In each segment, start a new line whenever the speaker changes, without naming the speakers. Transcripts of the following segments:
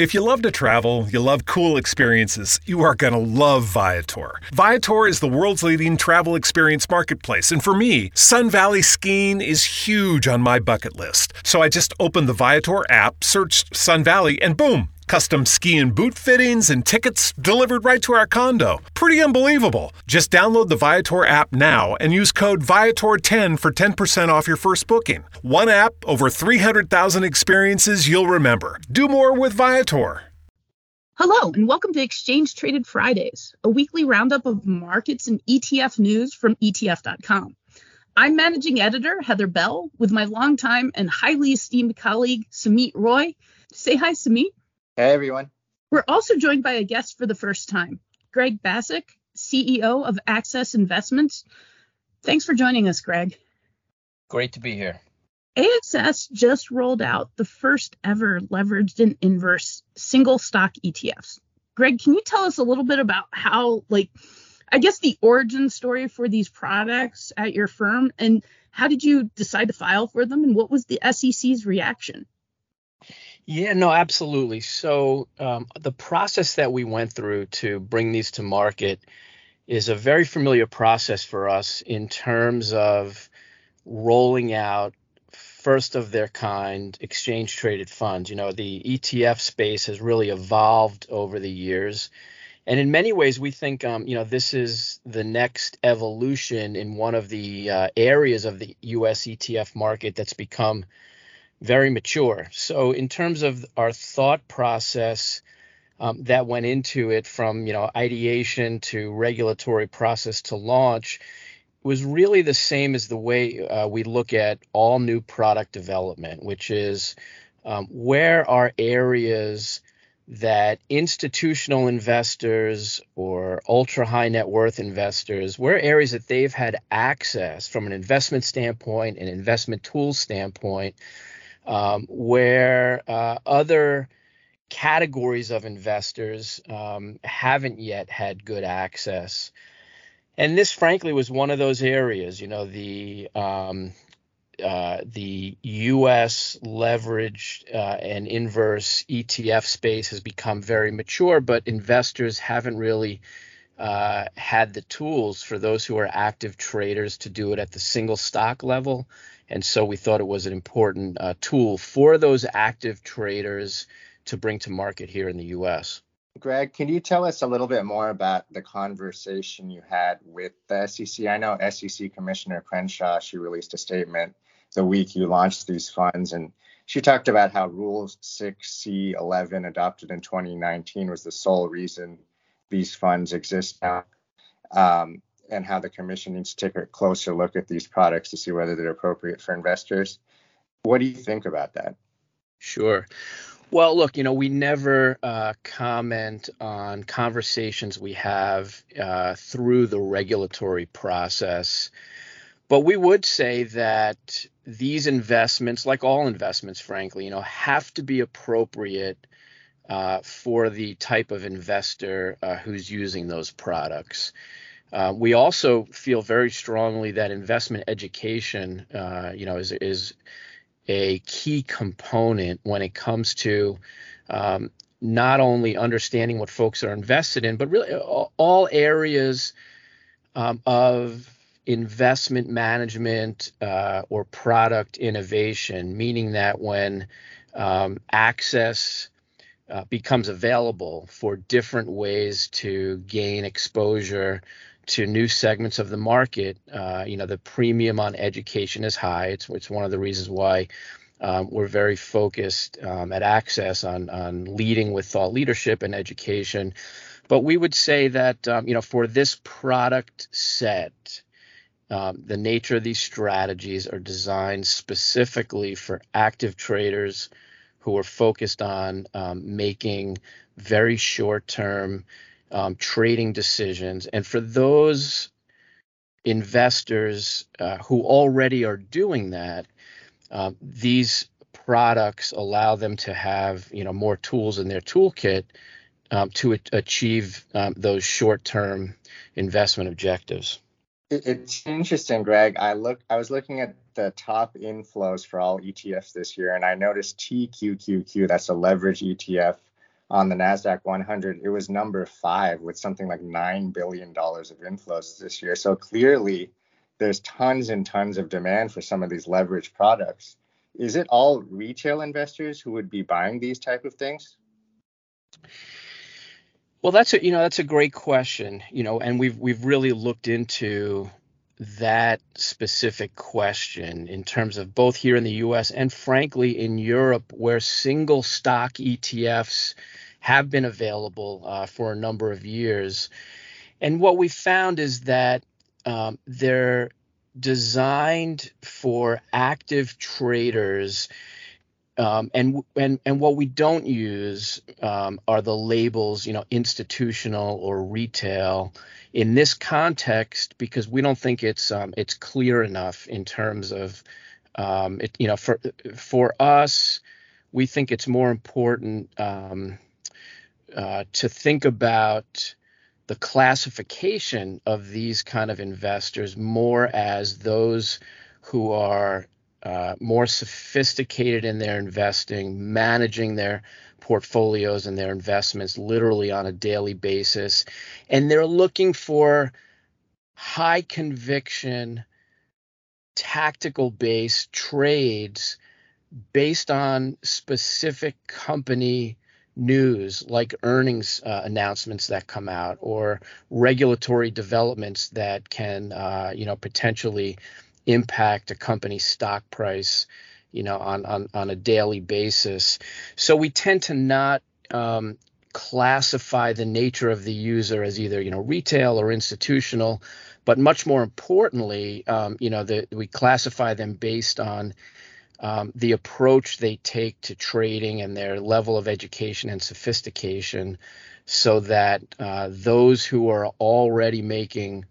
If you love to travel, you love cool experiences, you are going to love Viator. Viator is the world's leading travel experience marketplace, and for me, Sun Valley skiing is huge on my bucket list. So I just opened the Viator app, searched Sun Valley, and boom! Custom ski and boot fittings and tickets delivered right to our condo. Pretty unbelievable. Just download the Viator app now and use code Viator10 for 10% off your first booking. One app, over 300,000 experiences you'll remember. Do more with Viator.
Hello, and welcome to Exchange Traded Fridays, a weekly roundup of markets and ETF news from ETF.com. I'm managing editor Heather Bell with my longtime and highly esteemed colleague Sumit Roy. Say hi, Sumit.
Hey, everyone.
We're also joined by a guest for the first time, Greg Bassuk, CEO of AXS Investments. Thanks for joining us, Greg.
Great to be here.
AXS just rolled out the first ever leveraged and inverse single stock ETFs. Greg, can you tell us a little bit about how, like, I guess the origin story for these products at your firm and how did you decide to file for them and what was the SEC's reaction?
Yeah, no, absolutely. So um, the process that we went through to bring these to market is a very familiar process for us in terms of rolling out first of their kind exchange traded funds. You know, the ETF space has really evolved over the years. And in many ways, we think, um, you know, this is the next evolution in one of the uh, areas of the US ETF market that's become very mature. So in terms of our thought process um, that went into it, from you know ideation to regulatory process to launch, was really the same as the way uh, we look at all new product development, which is um, where are areas that institutional investors or ultra high net worth investors, where areas that they've had access from an investment standpoint, an investment tool standpoint, um, where uh, other categories of investors um, haven't yet had good access. And this, frankly, was one of those areas. You know, the um, uh, the U.S. leveraged uh, and inverse ETF space has become very mature, but investors haven't really uh, had the tools for those who are active traders to do it at the single stock level and so we thought it was an important uh, tool for those active traders to bring to market here in the US.
Greg, can you tell us a little bit more about the conversation you had with the SEC? I know SEC Commissioner Crenshaw, she released a statement the week you launched these funds, and she talked about how Rule 6C11 adopted in 2019 was the sole reason these funds exist now. Um, and how the commission needs to take a closer look at these products to see whether they're appropriate for investors. What do you think about that?
Sure. Well, look, you know, we never uh, comment on conversations we have uh, through the regulatory process. But we would say that these investments, like all investments, frankly, you know, have to be appropriate uh, for the type of investor uh, who's using those products. Uh, we also feel very strongly that investment education, uh, you know, is is a key component when it comes to um, not only understanding what folks are invested in, but really all, areas um, of investment management uh, or product innovation, meaning that when um, access uh, becomes available for different ways to gain exposure to new segments of the market. Uh, you know, the premium on education is high. It's it's one of the reasons why um, we're very focused um, at AXS on on leading with thought leadership and education. But we would say that um, you know for this product set, um, the nature of these strategies are designed specifically for active traders who are focused on um, making very short term um, trading decisions. And for those investors uh, who already are doing that, uh, these products allow them to have you know more tools in their toolkit um, to a- achieve um, those short-term investment objectives.
It's interesting, Greg. I look. I was looking at the top inflows for all ETFs this year, and I noticed TQQQ. That's a leverage ETF on the NASDAQ 100, it was number five with something like $9 billion of inflows this year. So clearly, there's tons and tons of demand for some of these leverage products. Is it all retail investors who would be buying these type of things?
Well, that's a you know that's a great question. You know, and we've we've really looked into that specific question in terms of both here in the US and frankly in Europe, where single stock ETFs have been available uh, for a number of years. And what we found is that um, they're designed for active traders. Um, and and and what we don't use um, are the labels, you know, institutional or retail in this context because we don't think it's um, it's clear enough in terms of um, it, you know for for us we think it's more important um, uh, to think about the classification of these kind of investors more as those who are uh, more sophisticated in their investing, managing their portfolios and their investments literally on a daily basis. And they're looking for high conviction, tactical based trades based on specific company news like earnings uh, announcements that come out or regulatory developments that can uh, you know potentially impact a company's stock price you know, on, on, on a daily basis. So we tend to not um, classify the nature of the user as either, you know, retail or institutional, but much more importantly, um, you know, we classify them based on um, the approach they take to trading and their level of education and sophistication so that uh, those who are already making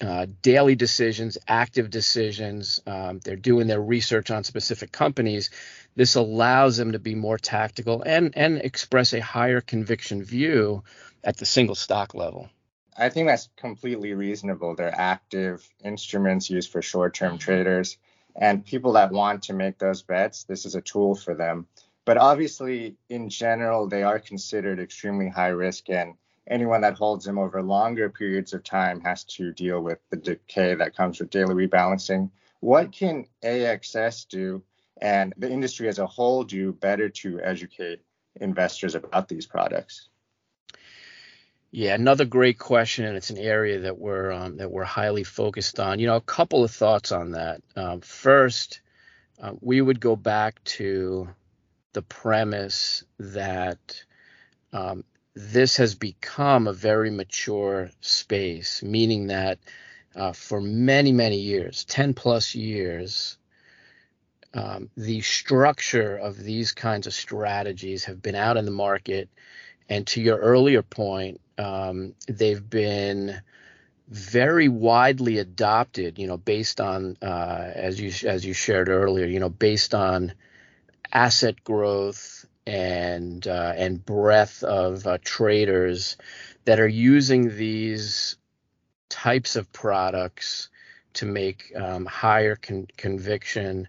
uh, daily decisions, active decisions. Um, they're doing their research on specific companies. This allows them to be more tactical and and express a higher conviction view at the single stock level.
I think that's completely reasonable. They're active instruments used for short-term traders and people that want to make those bets. This is a tool for them. But obviously, in general, they are considered extremely high risk and anyone that holds them over longer periods of time has to deal with the decay that comes with daily rebalancing. What can AXS do and the industry as a whole do better to educate investors about these products?
Yeah, another great question, and it's an area that we're um, that we're highly focused on. You know, a couple of thoughts on that. Um, first, uh, we would go back to the premise that um, this has become a very mature space, meaning that uh, for many, many years, 10 plus years, um, the structure of these kinds of strategies have been out in the market. And to your earlier point, um, they've been very widely adopted, you know, based on, uh, as you as you shared earlier, you know, based on asset growth, and uh, and breadth of uh, traders that are using these types of products to make um, higher con- conviction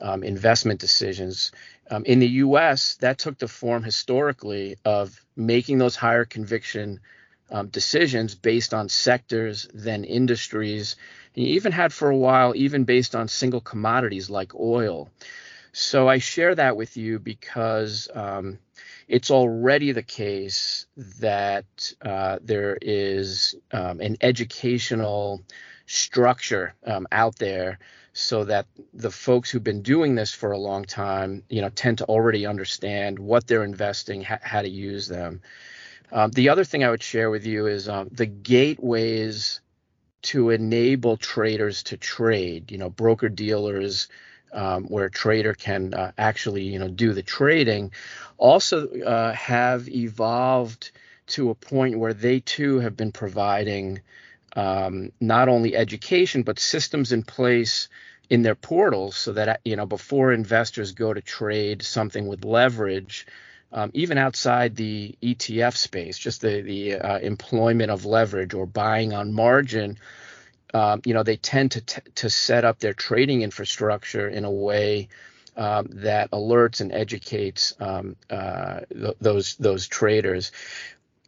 um, investment decisions. Um, in the U.S., that took the form historically of making those higher conviction um, decisions based on sectors, then industries, and you even had for a while even based on single commodities like oil. So I share that with you because um, it's already the case that uh, there is um, an educational structure um, out there so that the folks who've been doing this for a long time, you know, tend to already understand what they're investing, ha- how to use them. Um, the other thing I would share with you is um, the gateways to enable traders to trade, you know, broker dealers, um, where a trader can uh, actually you know do the trading also uh, have evolved to a point where they too have been providing um, not only education but systems in place in their portals so that you know before investors go to trade something with leverage um, even outside the ETF space, just the the uh, employment of leverage or buying on margin, um, you know, they tend to t- to set up their trading infrastructure in a way um, that alerts and educates um, uh, th- those those traders.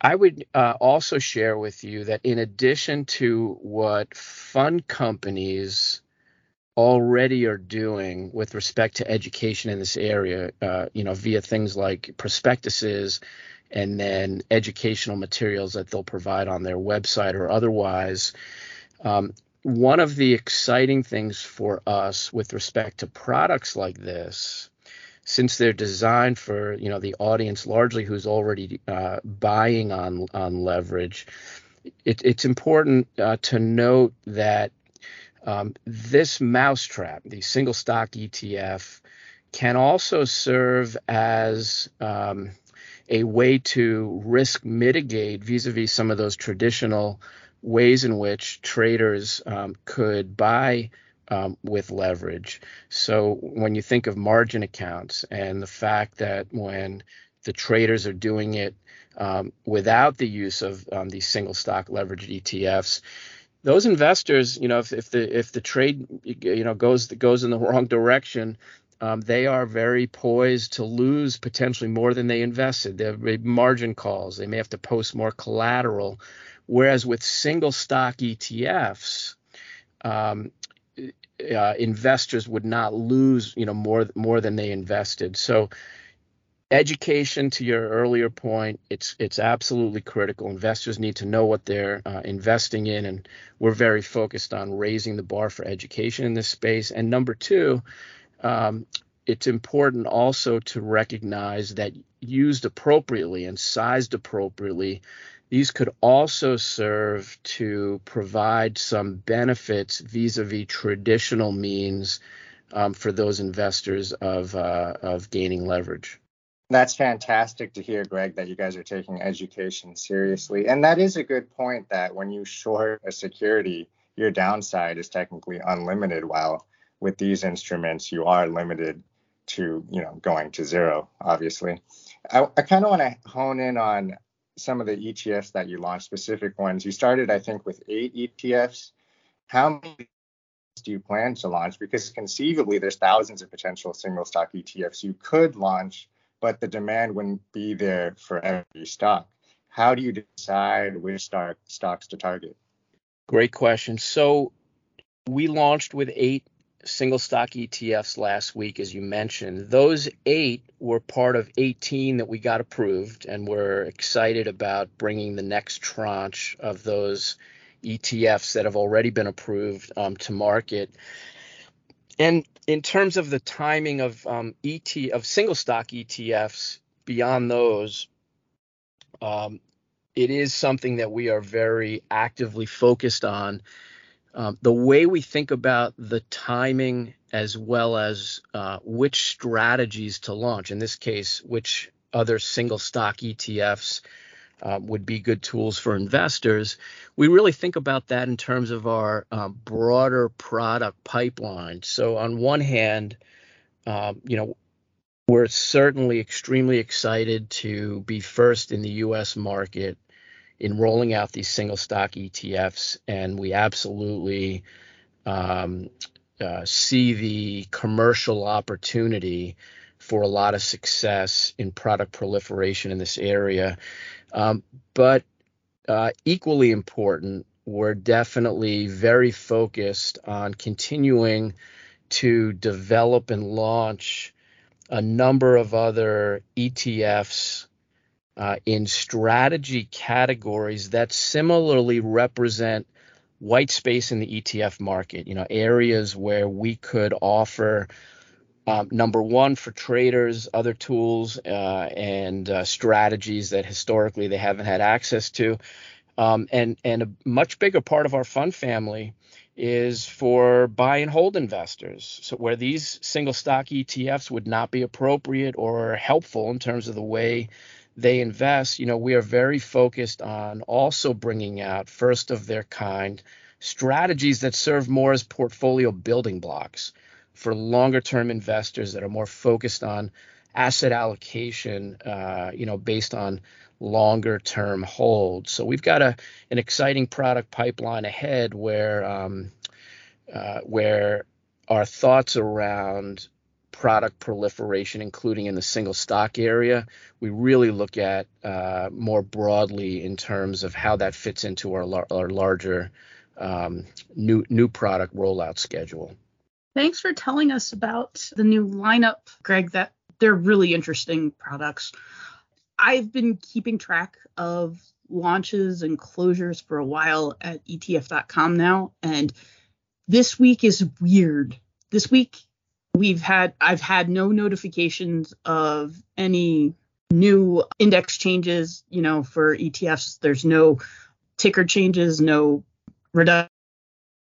I would uh, also share with you that in addition to what fund companies already are doing with respect to education in this area, uh, you know, via things like prospectuses and then educational materials that they'll provide on their website or otherwise. Um, one of the exciting things for us with respect to products like this since they're designed for you know the audience largely who's already uh, buying on on leverage, it, it's important uh, to note that um, this mousetrap, the single stock ETF, can also serve as um, a way to risk mitigate vis-a-vis some of those traditional ways in which traders um, could buy um, with leverage. So when you think of margin accounts and the fact that when the traders are doing it um, without the use of um, these single stock leveraged ETFs, those investors, you know, if, if the if the trade you know goes goes in the wrong direction, um, they are very poised to lose potentially more than they invested. There may margin calls. They may have to post more collateral. Whereas with single stock ETFs, um, uh, investors would not lose, you know, more more than they invested. So, education, to your earlier point, it's it's absolutely critical. Investors need to know what they're uh, investing in, and we're very focused on raising the bar for education in this space. And number two, um, it's important also to recognize that used appropriately and sized appropriately, these could also serve to provide some benefits vis-a-vis traditional means um, for those investors of uh, of gaining leverage.
That's fantastic to hear, Greg, that you guys are taking education seriously. And that is a good point that when you short a security, your downside is technically unlimited, while with these instruments, you are limited to, you know, going to zero, obviously. I, I kind of want to hone in on some of the ETFs that you launched, specific ones. You started, I think, with eight ETFs. How many do you plan to launch? Because conceivably, there's thousands of potential single stock ETFs you could launch, but the demand wouldn't be there for every stock. How do you decide which stock, stocks to target?
Great question. So we launched with eight single stock ETFs last week, as you mentioned. Those eight were part of 18 that we got approved, and we're excited about bringing the next tranche of those ETFs that have already been approved um, to market. And in terms of the timing of um, ET of single stock ETFs beyond those, um, it is something that we are very actively focused on um, the way we think about the timing as well as uh, which strategies to launch, in this case, which other single stock ETFs uh, would be good tools for investors, we really think about that in terms of our um, broader product pipeline. So, on one hand, um, you know, we're certainly extremely excited to be first in the US market in rolling out these single stock ETFs, and we absolutely um, uh, see the commercial opportunity for a lot of success in product proliferation in this area. Um, but uh, equally important, we're definitely very focused on continuing to develop and launch a number of other ETFs uh, in strategy categories that similarly represent white space in the ETF market, you know, areas where we could offer um, number one for traders, other tools uh, and uh, strategies that historically they haven't had access to. Um, and, and a much bigger part of our fund family is for buy and hold investors. So where these single stock ETFs would not be appropriate or helpful in terms of the way they invest, you know, we are very focused on also bringing out first of their kind strategies that serve more as portfolio building blocks for longer term investors that are more focused on asset allocation, uh, you know, based on longer term holds. So we've got a an exciting product pipeline ahead where um, uh, where our thoughts around product proliferation, including in the single stock area. We really look at uh, more broadly in terms of how that fits into our, our larger um, new new product rollout schedule.
Thanks for telling us about the new lineup, Greg. That they're really interesting products. I've been keeping track of launches and closures for a while at ETF.com now, and this week is weird. This week we've had I've had no notifications of any new index changes, you know, for ETFs. There's no ticker changes, no reductions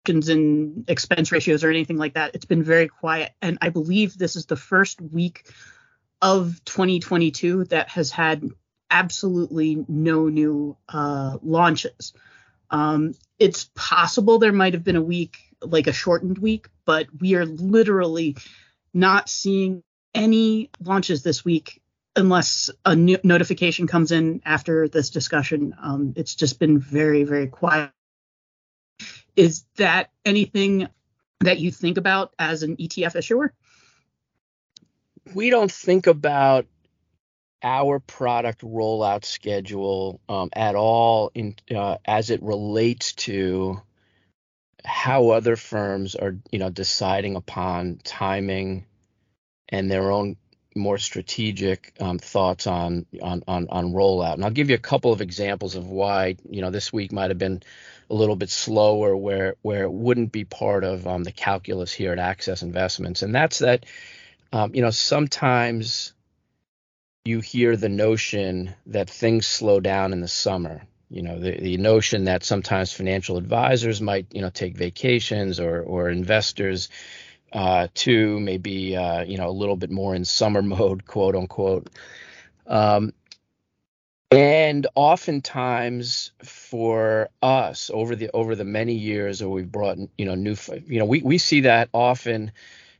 in expense ratios or anything like that. It's been very quiet and I believe this is the first week of 2022 that has had absolutely no new uh, launches. Um, it's possible there might have been a week, like a shortened week, but we are literally not seeing any launches this week unless a notification comes in after this discussion. Um, it's just been very, very quiet. Is that anything that you think about as an ETF issuer?
We don't think about our product rollout schedule um, at all in uh, as it relates to how other firms are you know deciding upon timing and their own more strategic um, thoughts on, on on on rollout. And I'll give you a couple of examples of why you know this week might have been a little bit slower, where where it wouldn't be part of um, the calculus here at AXS Investments, and that's that um, you know sometimes you hear the notion that things slow down in the summer. You know, the, the notion that sometimes financial advisors might, you know, take vacations or, or investors uh, too, maybe, uh, you know, a little bit more in summer mode, quote unquote. Um, and oftentimes for us over the over the many years that we've brought you know new you know we, we see that often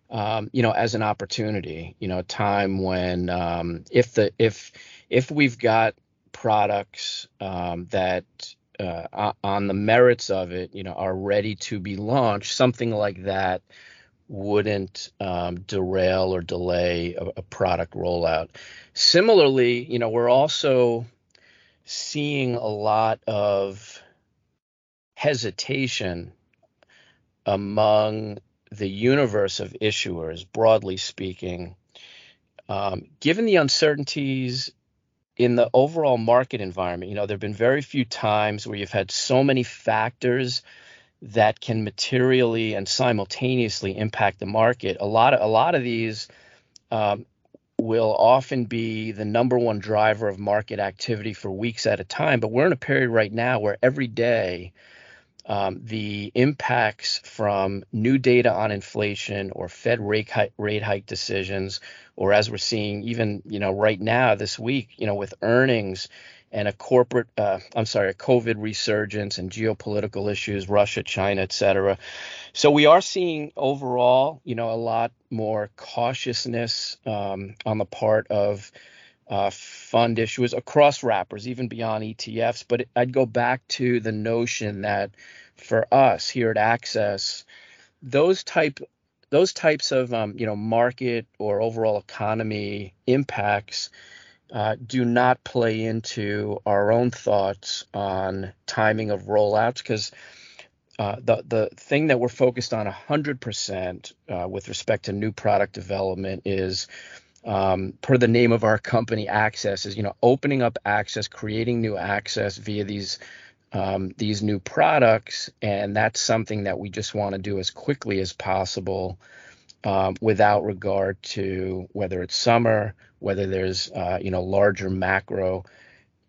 um, you know, as an opportunity, you know, a time when um, if the if if we've got products um, that uh, on the merits of it, you know, are ready to be launched, something like that wouldn't um, derail or delay a, a product rollout. Similarly, you know, we're also seeing a lot of hesitation among the universe of issuers, broadly speaking, um, given the uncertainties in the overall market environment, you know, there have been very few times where you've had so many factors that can materially and simultaneously impact the market. A lot of a lot of these um, will often be the number one driver of market activity for weeks at a time. But we're in a period right now where every day um, the impacts from new data on inflation or Fed rate hike, rate hike decisions, or as we're seeing even you know right now this week, you know with earnings and a corporate, uh, I'm sorry, a COVID resurgence and geopolitical issues, Russia, China, et cetera. So we are seeing overall, you know, a lot more cautiousness um, on the part of uh, fund issuers across wrappers, even beyond ETFs. But I'd go back to the notion that for us here at AXS, those type those types of um, you know market or overall economy impacts uh, do not play into our own thoughts on timing of rollouts because uh, the the thing that we're focused on 100% uh, with respect to new product development is um, per the name of our company, AXS is you know opening up access, creating new access via these um, these new products, and that's something that we just want to do as quickly as possible, um, without regard to whether it's summer, whether there's uh, you know larger macro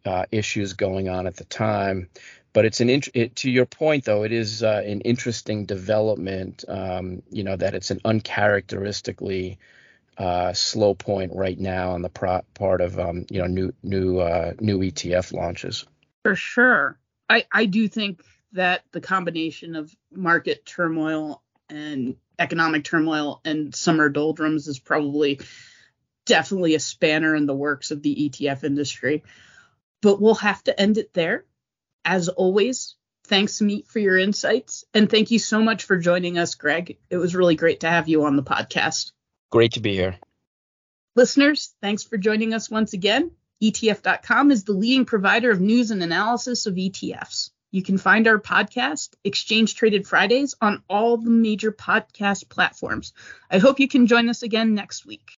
uh, issues going on at the time. But it's an int- it, to your point though, it is uh, an interesting development. Um, you know that it's an uncharacteristically uh, slow point right now on the pro- part of um, you know new new uh, new ETF launches.
For sure, I I do think that the combination of market turmoil and economic turmoil and summer doldrums is probably definitely a spanner in the works of the ETF industry. But we'll have to end it there. As always, thanks Meet for your insights and thank you so much for joining us, Greg. It was really great to have you on the podcast.
Great to be here.
Listeners, thanks for joining us once again. ETF.com is the leading provider of news and analysis of ETFs. You can find our podcast, Exchange Traded Fridays, on all the major podcast platforms. I hope you can join us again next week.